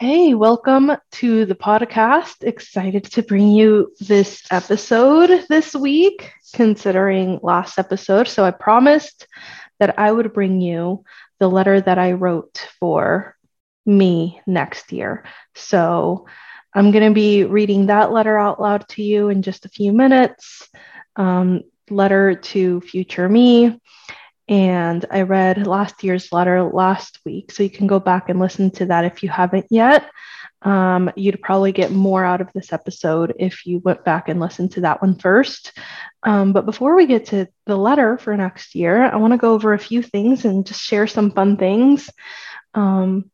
Hey, welcome to the podcast. Excited to bring you this episode this week, considering last episode. So, I promised that I would bring you the letter that I wrote for me next year. So, I'm going to be reading that letter out loud to you in just a few minutes. Um, letter to future me. And I read last year's letter last week. So you can go back and listen to that if you haven't yet. Um, you'd probably get more out of this episode if you went back and listened to that one first. Um, but before we get to the letter for next year, I want to go over a few things and just share some fun things. Um,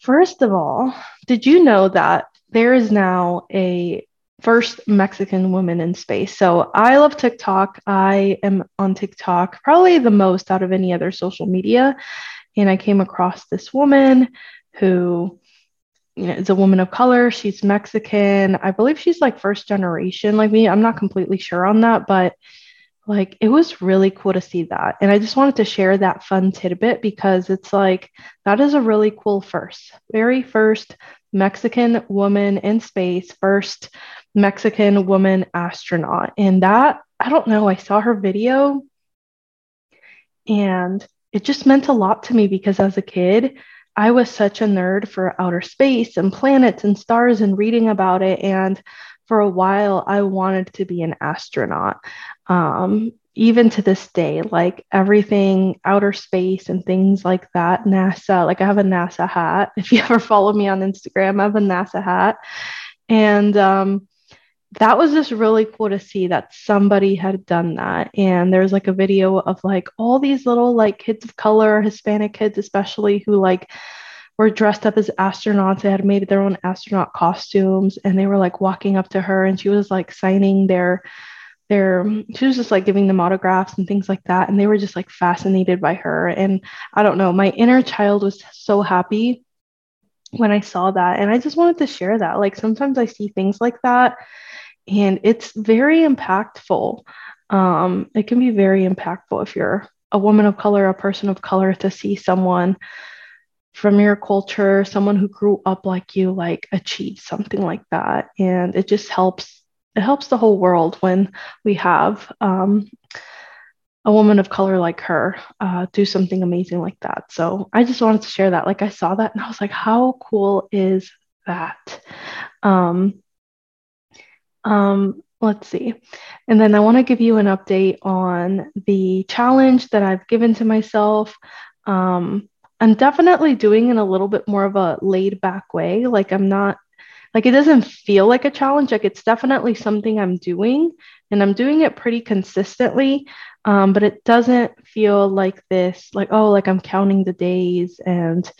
first of all, did you know that there is now a first Mexican woman in space. So I love TikTok. I am on TikTok probably the most out of any other social media. And I came across this woman who you know, is a woman of color. She's Mexican. I believe she's like first generation like me. I'm not completely sure on that, but like it was really cool to see that. And I just wanted to share that fun tidbit because it's like that is a really cool first, very first Mexican woman in space, first Mexican woman astronaut. And that, I don't know, I saw her video and it just meant a lot to me because as a kid, I was such a nerd for outer space and planets and stars and reading about it. And for a while, I wanted to be an astronaut. Um, even to this day, like everything outer space and things like that, NASA, like I have a NASA hat. If you ever follow me on Instagram, I have a NASA hat. And um, that was just really cool to see that somebody had done that. And there's like a video of like all these little like kids of color, Hispanic kids especially, who like were dressed up as astronauts. They had made their own astronaut costumes and they were like walking up to her and she was like signing their their she was just like giving them autographs and things like that. And they were just like fascinated by her. And I don't know, my inner child was so happy when I saw that. And I just wanted to share that. Like sometimes I see things like that and it's very impactful. Um, it can be very impactful if you're a woman of color, a person of color, to see someone from your culture, someone who grew up like you, like achieve something like that. And it just helps. It helps the whole world when we have um, a woman of color like her uh, do something amazing like that. So I just wanted to share that. Like I saw that and I was like, how cool is that? Um, um, let's see. And then I want to give you an update on the challenge that I've given to myself. Um, I'm definitely doing in a little bit more of a laid back way. Like I'm not like it doesn't feel like a challenge. Like it's definitely something I'm doing and I'm doing it pretty consistently. Um, but it doesn't feel like this, like, oh, like I'm counting the days and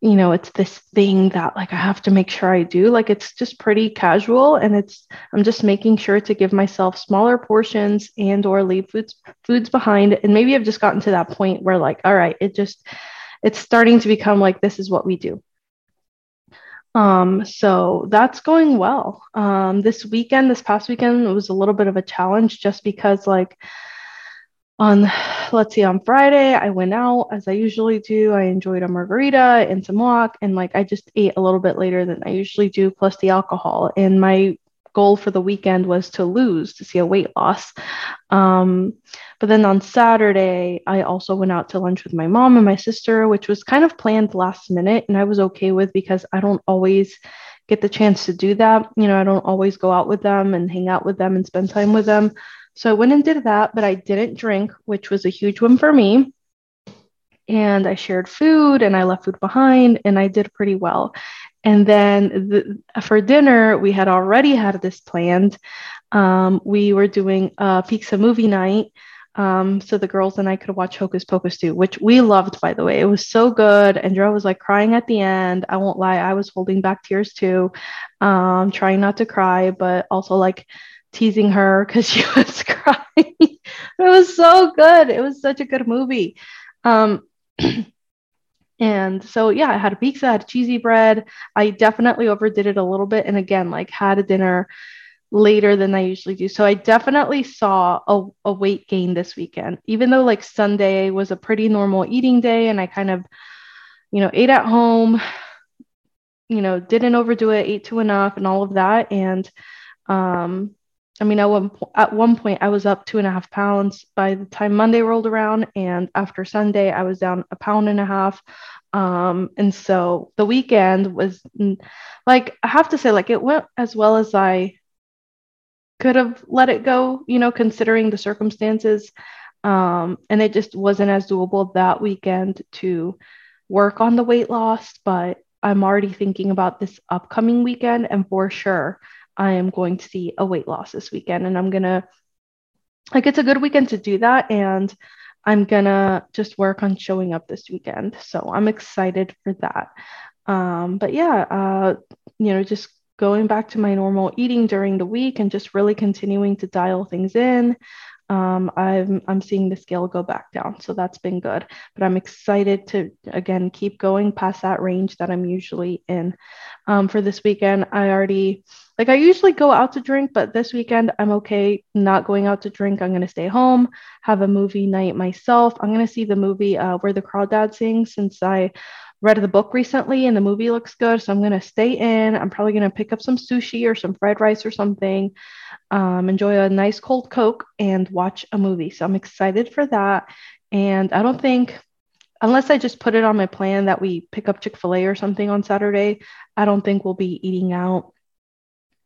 you know it's this thing that like i have to make sure i do like it's just pretty casual and it's i'm just making sure to give myself smaller portions and or leave foods foods behind and maybe i've just gotten to that point where like all right it just it's starting to become like this is what we do. Um so that's going well. Um this weekend this past weekend it was a little bit of a challenge just because like on let's see on friday i went out as i usually do. I enjoyed a margarita and some walk and like i just ate a little bit later than i usually do plus the alcohol. And my goal for the weekend was to lose to see a weight loss. Um, but then on saturday i also went out to lunch with my mom and my sister which was kind of planned last minute and i was okay with because i don't always get the chance to do that. You know i don't always go out with them and hang out with them and spend time with them so I went and did that, but I didn't drink, which was a huge win for me. And I shared food and I left food behind and I did pretty well. And then the, for dinner, we had already had this planned. Um, we were doing a pizza movie night. Um, so the girls and I could watch Hocus Pocus too, which we loved, by the way. It was so good. And Joe was like crying at the end. I won't lie, I was holding back tears too, um, trying not to cry, but also like teasing her because she was crying. it was so good. It was such a good movie. Um, and so yeah, I had a pizza, I had cheesy bread. I definitely overdid it a little bit, and again, like had a dinner later than I usually do. So I definitely saw a, a weight gain this weekend, even though like Sunday was a pretty normal eating day, and I kind of, you know, ate at home you know, didn't overdo it, ate to enough, and all of that. And um, I mean, at one, at one point, I was up two and a half pounds by the time Monday rolled around. And after Sunday, I was down a pound and a half. Um, and so the weekend was like, I have to say, like, it went as well as I could have let it go, you know, considering the circumstances. Um, and it just wasn't as doable that weekend to work on the weight loss. But I'm already thinking about this upcoming weekend, and for sure, I am going to see a weight loss this weekend and I'm going to, like, it's a good weekend to do that. And I'm going to just work on showing up this weekend. So I'm excited for that. Um, but yeah, uh, you know, just going back to my normal eating during the week and just really continuing to dial things in. Um, I'm I'm seeing the scale go back down, so that's been good. But I'm excited to again keep going past that range that I'm usually in. Um, for this weekend, I already like I usually go out to drink, but this weekend I'm okay not going out to drink. I'm gonna stay home, have a movie night myself. I'm gonna see the movie uh, Where the Crawdads Sing since I read the book recently and the movie looks good. So I'm gonna stay in. I'm probably gonna pick up some sushi or some fried rice or something, um, enjoy a nice cold Coke and watch a movie. So I'm excited for that. And I don't think unless I just put it on my plan that we pick up Chick fil A or something on Saturday, I don't think we'll be eating out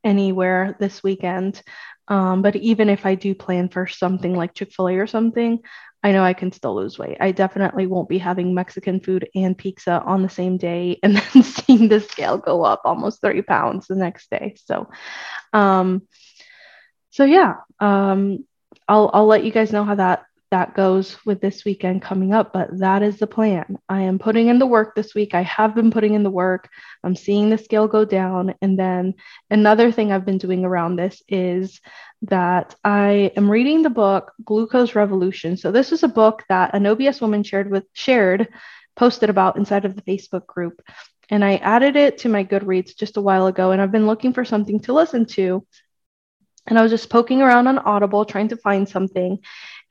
anywhere this weekend. Um, but even if I do plan for something like Chick fil A or something, I know I can still lose weight. I definitely won't be having Mexican food and pizza on the same day and then seeing the scale go up almost 30 pounds the next day. So, um, so yeah, um, I'll, I'll let you guys know how that that goes with this weekend coming up, but that is the plan. I am putting in the work this week. I have been putting in the work. I'm seeing the scale go down. And then another thing I've been doing around this is that I am reading the book Glucose Revolution. So this is a book that a No BS woman shared with shared posted about inside of the Facebook group. And I added it to my Goodreads just a while ago and I've been looking for something to listen to. And I was just poking around on Audible trying to find something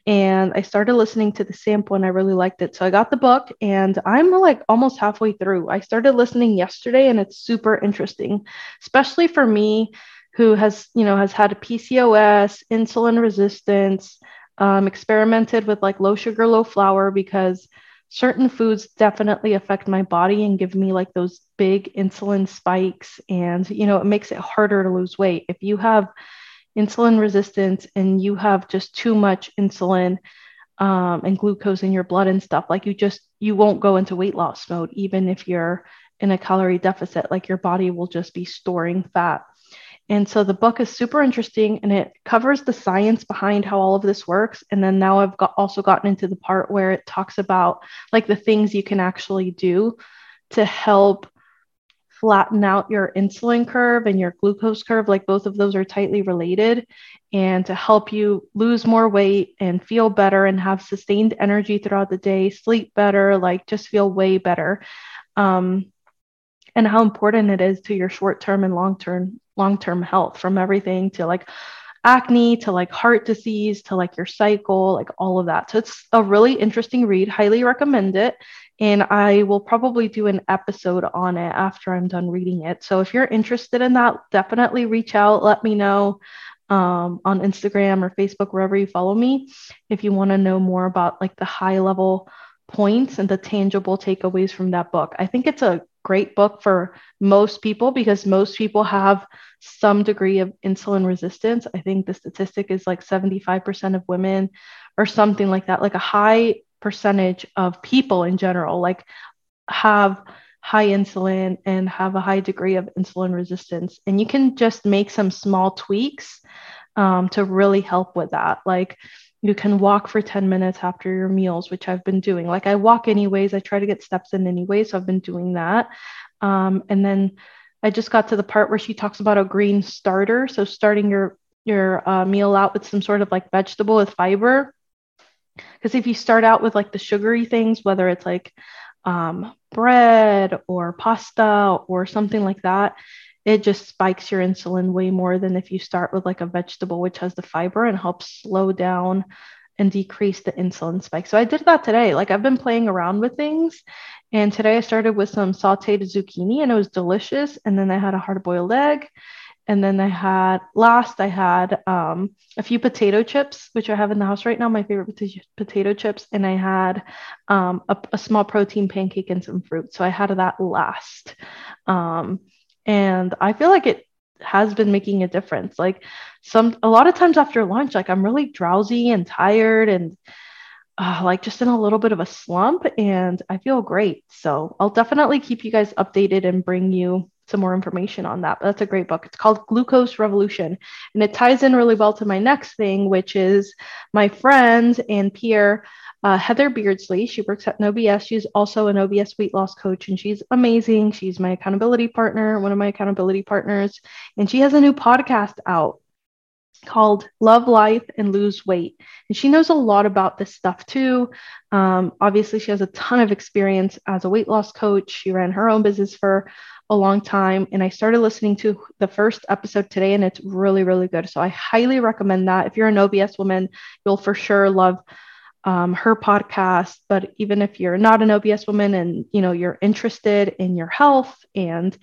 and I started listening to the sample and I really liked it. So I got the book and I'm like almost halfway through. I started listening yesterday and it's super interesting, especially for me who has, you know, has had a PCOS, insulin resistance, um, experimented with like low sugar, low flour because certain foods definitely affect my body and give me like those big insulin spikes. And, you know, it makes it harder to lose weight. If you have insulin resistance and you have just too much insulin um, and glucose in your blood and stuff, like you just you won't go into weight loss mode even if you're in a calorie deficit. Like your body will just be storing fat. And so the book is super interesting and it covers the science behind how all of this works. And then now I've got also gotten into the part where it talks about like the things you can actually do to help flatten out your insulin curve and your glucose curve, like both of those are tightly related, and to help you lose more weight and feel better and have sustained energy throughout the day, sleep better, like just feel way better. Um, and how important it is to your short-term and long-term long-term health from everything to like acne to like heart disease to like your cycle, like all of that. So it's a really interesting read. Highly recommend it. And I will probably do an episode on it after I'm done reading it. So if you're interested in that, definitely reach out. Let me know um, on Instagram or Facebook, wherever you follow me, if you want to know more about like the high level points and the tangible takeaways from that book. I think it's a great book for most people because most people have some degree of insulin resistance. I think the statistic is like 75% of women or something like that, like a high percentage of people in general, like have high insulin and have a high degree of insulin resistance. And you can just make some small tweaks um, to really help with that. Like you can walk for 10 minutes after your meals, which I've been doing. Like I walk anyways, I try to get steps in anyway. So I've been doing that. Um, and then I just got to the part where she talks about a green starter. So starting your your uh, meal out with some sort of like vegetable with fiber. Because if you start out with like the sugary things, whether it's like um, bread or pasta or something like that, it just spikes your insulin way more than if you start with like a vegetable, which has the fiber and helps slow down and decrease the insulin spike. So I did that today. Like I've been playing around with things And today I started with some sauteed zucchini and it was delicious. And then I had a hard boiled egg. And then I had last I had um, a few potato chips, which I have in the house right now, my favorite potato chips. And I had um, a, a, small protein pancake and some fruit. So I had that last. Um, and I feel like it has been making a difference. Like some a lot of times after lunch, like I'm really drowsy and tired and uh, like just in a little bit of a slump and I feel great. So I'll definitely keep you guys updated and bring you some more information on that. But that's a great book. It's called Glucose Revolution. And it ties in really well to my next thing, which is my friend and peer, uh, Heather Beardsley. She works at NoBS. She's also a No BS weight loss coach and she's amazing. She's my accountability partner, one of my accountability partners. And she has a new podcast out called Love Life and Lose Weight. And she knows a lot about this stuff too. Um, obviously, she has a ton of experience as a weight loss coach. She ran her own business for a long time. And I started listening to the first episode today, and it's really, really good. So I highly recommend that. If you're a No BS woman, you'll for sure love um, her podcast. But even if you're not a No BS woman and you know you're interested in your health and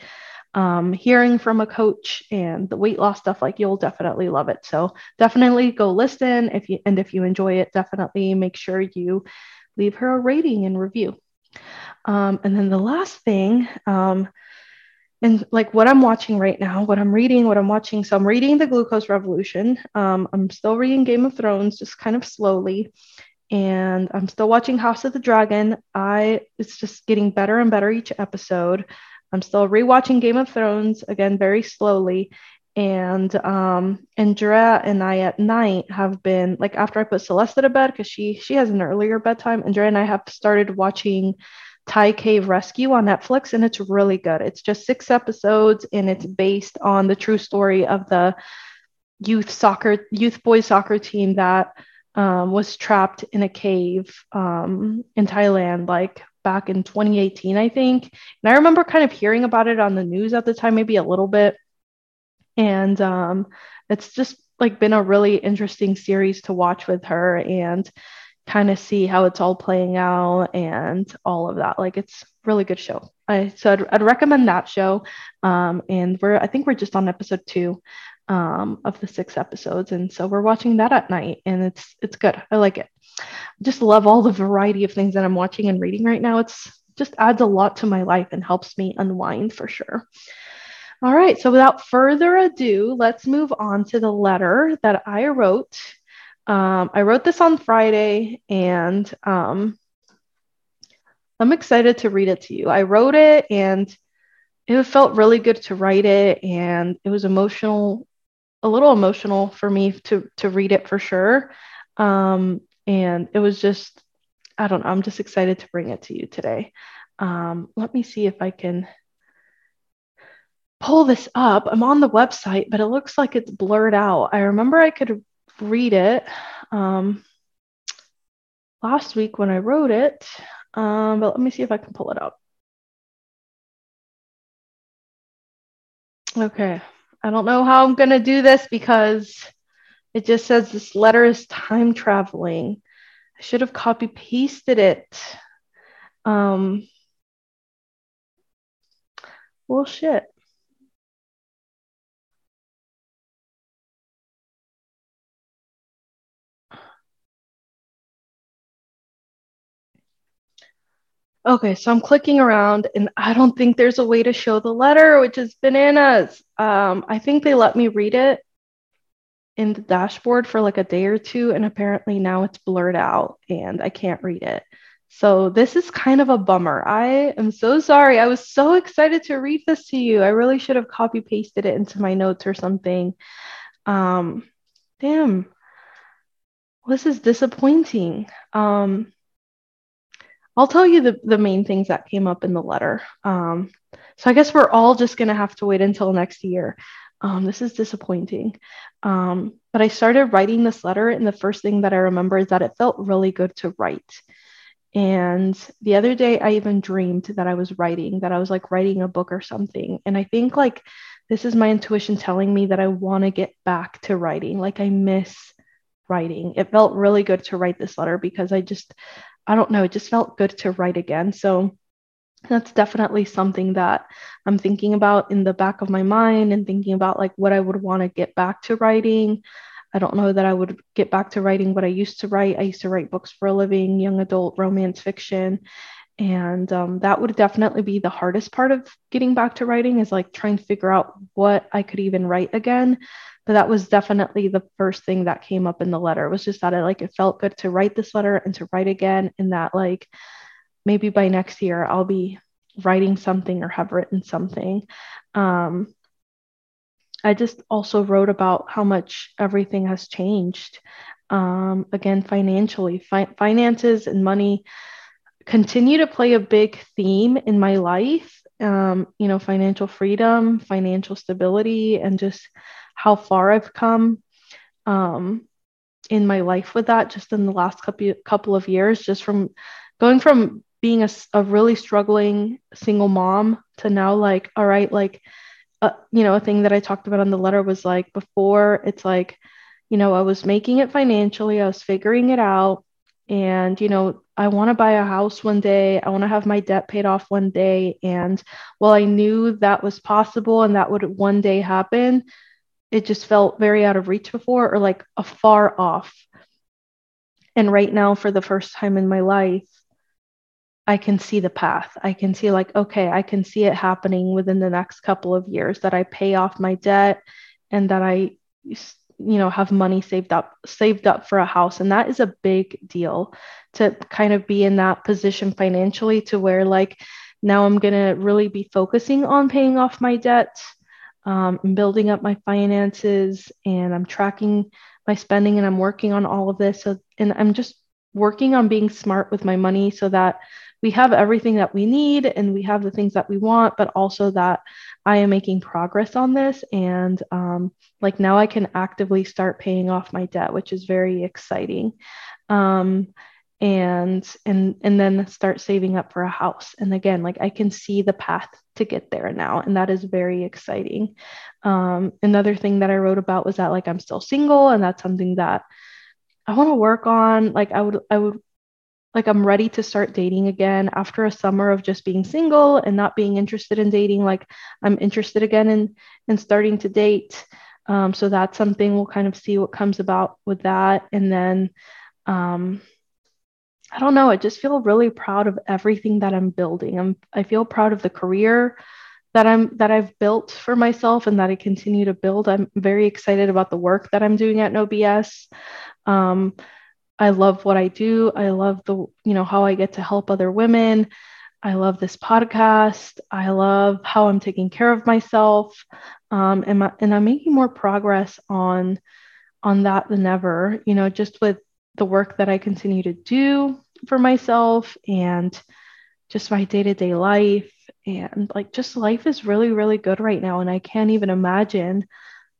um, hearing from a coach and the weight loss stuff, like you'll definitely love it. So definitely go listen. If you and if you enjoy it, definitely make sure you leave her a rating and review. Um, and then the last thing, um, and like what I'm watching right now, what I'm reading, what I'm watching. So I'm reading The Glucose Revolution. Um, I'm still reading Game of Thrones, just kind of slowly. And I'm still watching House of the Dragon. I it's just getting better and better each episode. I'm still rewatching Game of Thrones again very slowly. And um, Andrea and I at night have been like after I put Celeste to bed because she she has an earlier bedtime. Andrea and I have started watching Thai Cave Rescue on Netflix, and it's really good. It's just six episodes, and it's based on the true story of the youth soccer youth boys soccer team that um, was trapped in a cave um, in Thailand, like back in 2018, I think. And I remember kind of hearing about it on the news at the time, maybe a little bit. And um, it's just like been a really interesting series to watch with her and kind of see how it's all playing out and all of that. Like it's really good show. I so I'd, I'd recommend that show. Um, and we're I think we're just on episode two um, of the six episodes, and so we're watching that at night, and it's it's good. I like it just love all the variety of things that I'm watching and reading right now. It's just adds a lot to my life and helps me unwind for sure. All right, so without further ado, let's move on to the letter that I wrote. Um, I wrote this on Friday and um, I'm excited to read it to you. I wrote it and it felt really good to write it and it was emotional, a little emotional for me to, to read it for sure. Um, and it was just, I don't know, I'm just excited to bring it to you today. Um, let me see if I can pull this up. I'm on the website, but it looks like it's blurred out. I remember I could read it um, last week when I wrote it, um, but let me see if I can pull it up. Okay, I don't know how I'm going to do this because it just says this letter is time traveling. I should have copy pasted it. Um, well, shit. Okay, so I'm clicking around and I don't think there's a way to show the letter, which is bananas. Um, I think they let me read it in the dashboard for like a day or two, and apparently now it's blurred out and I can't read it. So this is kind of a bummer. I am so sorry. I was so excited to read this to you. I really should have copy pasted it into my notes or something. Um, damn. This is disappointing. Um, I'll tell you the, the main things that came up in the letter. Um, so I guess we're all just going to have to wait until next year um, this is disappointing. Um, but I started writing this letter, and the first thing that I remember is that it felt really good to write. And the other day, I even dreamed that I was writing, that I was like writing a book or something. And I think like this is my intuition telling me that I want to get back to writing. Like I miss writing. It felt really good to write this letter because I just, I don't know, it just felt good to write again. So that's definitely something that I'm thinking about in the back of my mind and thinking about like what I would want to get back to writing. I don't know that I would get back to writing what I used to write. I used to write books for a living, young adult romance fiction. And um, that would definitely be the hardest part of getting back to writing is like trying to figure out what I could even write again. But that was definitely the first thing that came up in the letter it was just that I like it felt good to write this letter and to write again. And that like maybe by next year I'll be writing something or have written something. Um, I just also wrote about how much everything has changed. Um, again, financially, fi- finances and money continue to play a big theme in my life. Um, you know, financial freedom, financial stability, and just how far I've come um, in my life with that just in the last couple, couple of years, just from going from being a, a really struggling single mom to now like all right like uh, you know a thing that i talked about on the letter was like before it's like you know i was making it financially i was figuring it out and you know i want to buy a house one day i want to have my debt paid off one day and while i knew that was possible and that would one day happen it just felt very out of reach before or like a far off and right now for the first time in my life I can see the path. I can see, like, okay, I can see it happening within the next couple of years that I pay off my debt and that I, you know, have money saved up, saved up for a house. And that is a big deal to kind of be in that position financially to where, like, now I'm going to really be focusing on paying off my debt um, and building up my finances and I'm tracking my spending and I'm working on all of this. So, and I'm just working on being smart with my money so that we have everything that we need and we have the things that we want, but also that I am making progress on this. And um, like now I can actively start paying off my debt, which is very exciting. Um, and and and then start saving up for a house and again like i can see the path to get there now and that is very exciting um, another thing that i wrote about was that like i'm still single and that's something that i want to work on like i would i would like I'm ready to start dating again after a summer of just being single and not being interested in dating. Like I'm interested again in in starting to date. Um, so that's something we'll kind of see what comes about with that. And then um, I don't know, I just feel really proud of everything that I'm building. I'm I feel proud of the career that I'm that I've built for myself and that I continue to build. I'm very excited about the work that I'm doing at No BS. Um, I love what I do. I love the, you know, how I get to help other women. I love this podcast. I love how I'm taking care of myself. Um, and, my, and I'm making more progress on on that than ever, you know, just with the work that I continue to do for myself and just my day-to-day life and like just life is really really good right now and I can't even imagine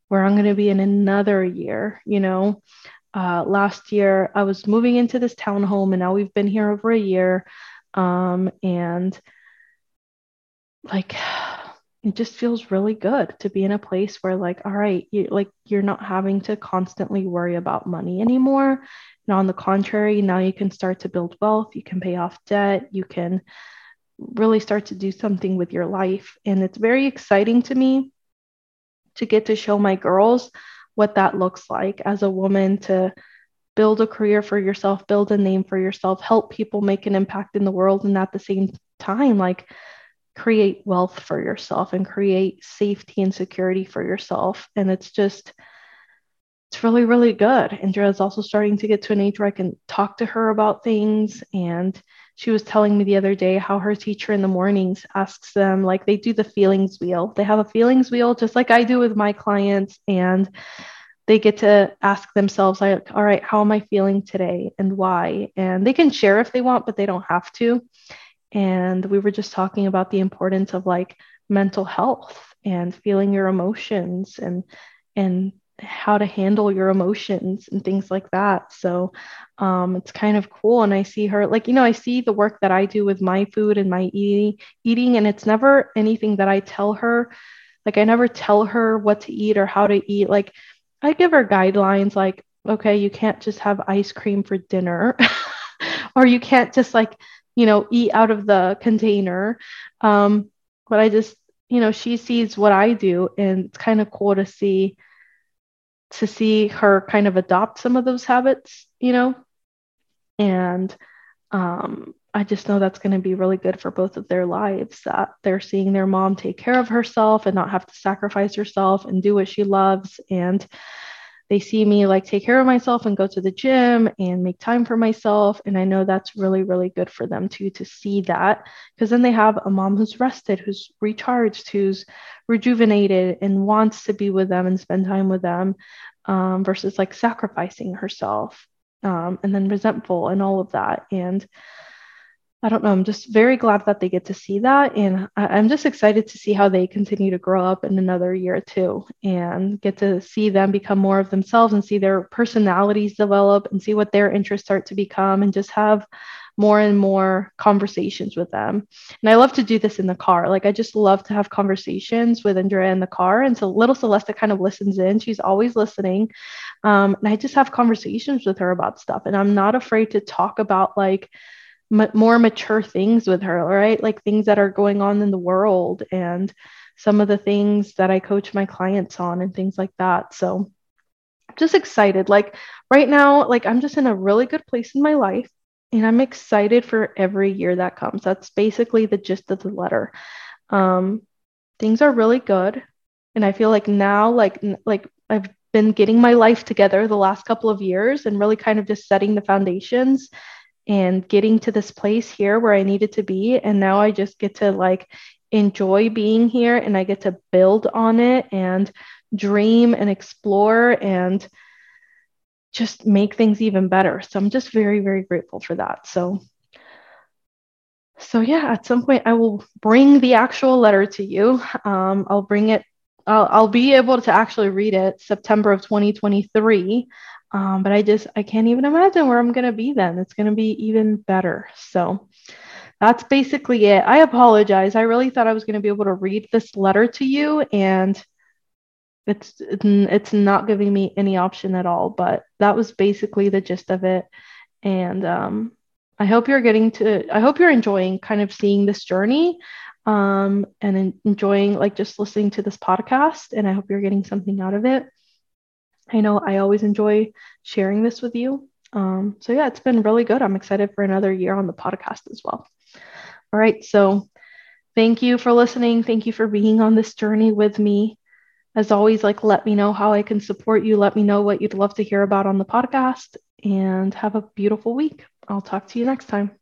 where I'm going to be in another year, you know uh, last year I was moving into this townhome, and now we've been here over a year. Um, and like, it just feels really good to be in a place where, like, all right, you like you're not having to constantly worry about money anymore. And on the contrary, now you can start to build wealth, you can pay off debt, you can really start to do something with your life. And it's very exciting to me to get to show my girls what that looks like as a woman to build a career for yourself, build a name for yourself, help people make an impact in the world, and at the same time, like create wealth for yourself and create safety and security for yourself. And it's just, it's really, really good. Andrea is also starting to get to an age where I can talk to her about things. And she was telling me the other day how her teacher in the mornings asks them, like, they do the feelings wheel. They have a feelings wheel, just like I do with my clients. And they get to ask themselves like all right how am i feeling today and why and they can share if they want but they don't have to and we were just talking about the importance of like mental health and feeling your emotions and and how to handle your emotions and things like that. So um, it's kind of cool. And i see her like you know i see the work that i do with my food and my eating eating and it's never anything that i tell her. Like i never tell her what to eat or how to eat. Like I give her guidelines like, okay, you can't just have ice cream for dinner, or you can't just like, you know, eat out of the container. Um, but I just, you know, she sees what I do, and it's kind of cool to see to see her kind of adopt some of those habits, you know, and um, I just know that's going to be really good for both of their lives that they're seeing their mom take care of herself and not have to sacrifice herself and do what she loves. And they see me like take care of myself and go to the gym and make time for myself. And I know that's really, really good for them too to see that because then they have a mom who's rested, who's recharged, who's rejuvenated and wants to be with them and spend time with them um, versus like sacrificing herself um, and then resentful and all of that. And I don't know. I'm just very glad that they get to see that. And I, am just excited to see how they continue to grow up in another year or two and get to see them become more of themselves and see their personalities develop and see what their interests start to become and just have more and more conversations with them. And I love to do this in the car. Like I just love to have conversations with Andrea in the car. And so little Celeste kind of listens in. She's always listening. Um, and I just have conversations with her about stuff. And I'm not afraid to talk about like m- more mature things with her, right? Like things that are going on in the world and some of the things that I coach my clients on and things like that. So just excited. Like right now, like I'm just in a really good place in my life and I'm excited for every year that comes. That's basically the gist of the letter. Um, things are really good, and I feel like now, like like I've been getting my life together the last couple of years, and really kind of just setting the foundations and getting to this place here where I needed to be, and now I just get to like enjoy being here, and I get to build on it and dream and explore and just make things even better. So I'm just very, very grateful for that. So, so yeah, at some point I will bring the actual letter to you. Um, I'll bring it. I'll, I'll be able to actually read it September of 2023. Um, but I just I can't even imagine where I'm gonna be then. It's gonna be even better. So that's basically it. I apologize. I really thought I was gonna be able to read this letter to you and it's it's not giving me any option at all but that was basically the gist of it and um, i hope you're getting to i hope you're enjoying kind of seeing this journey um, and enjoying like just listening to this podcast and i hope you're getting something out of it i know i always enjoy sharing this with you um, so yeah it's been really good i'm excited for another year on the podcast as well all right so thank you for listening thank you for being on this journey with me as always, like let me know how I can support you. Let me know what you'd love to hear about on the podcast and have a beautiful week. I'll talk to you next time.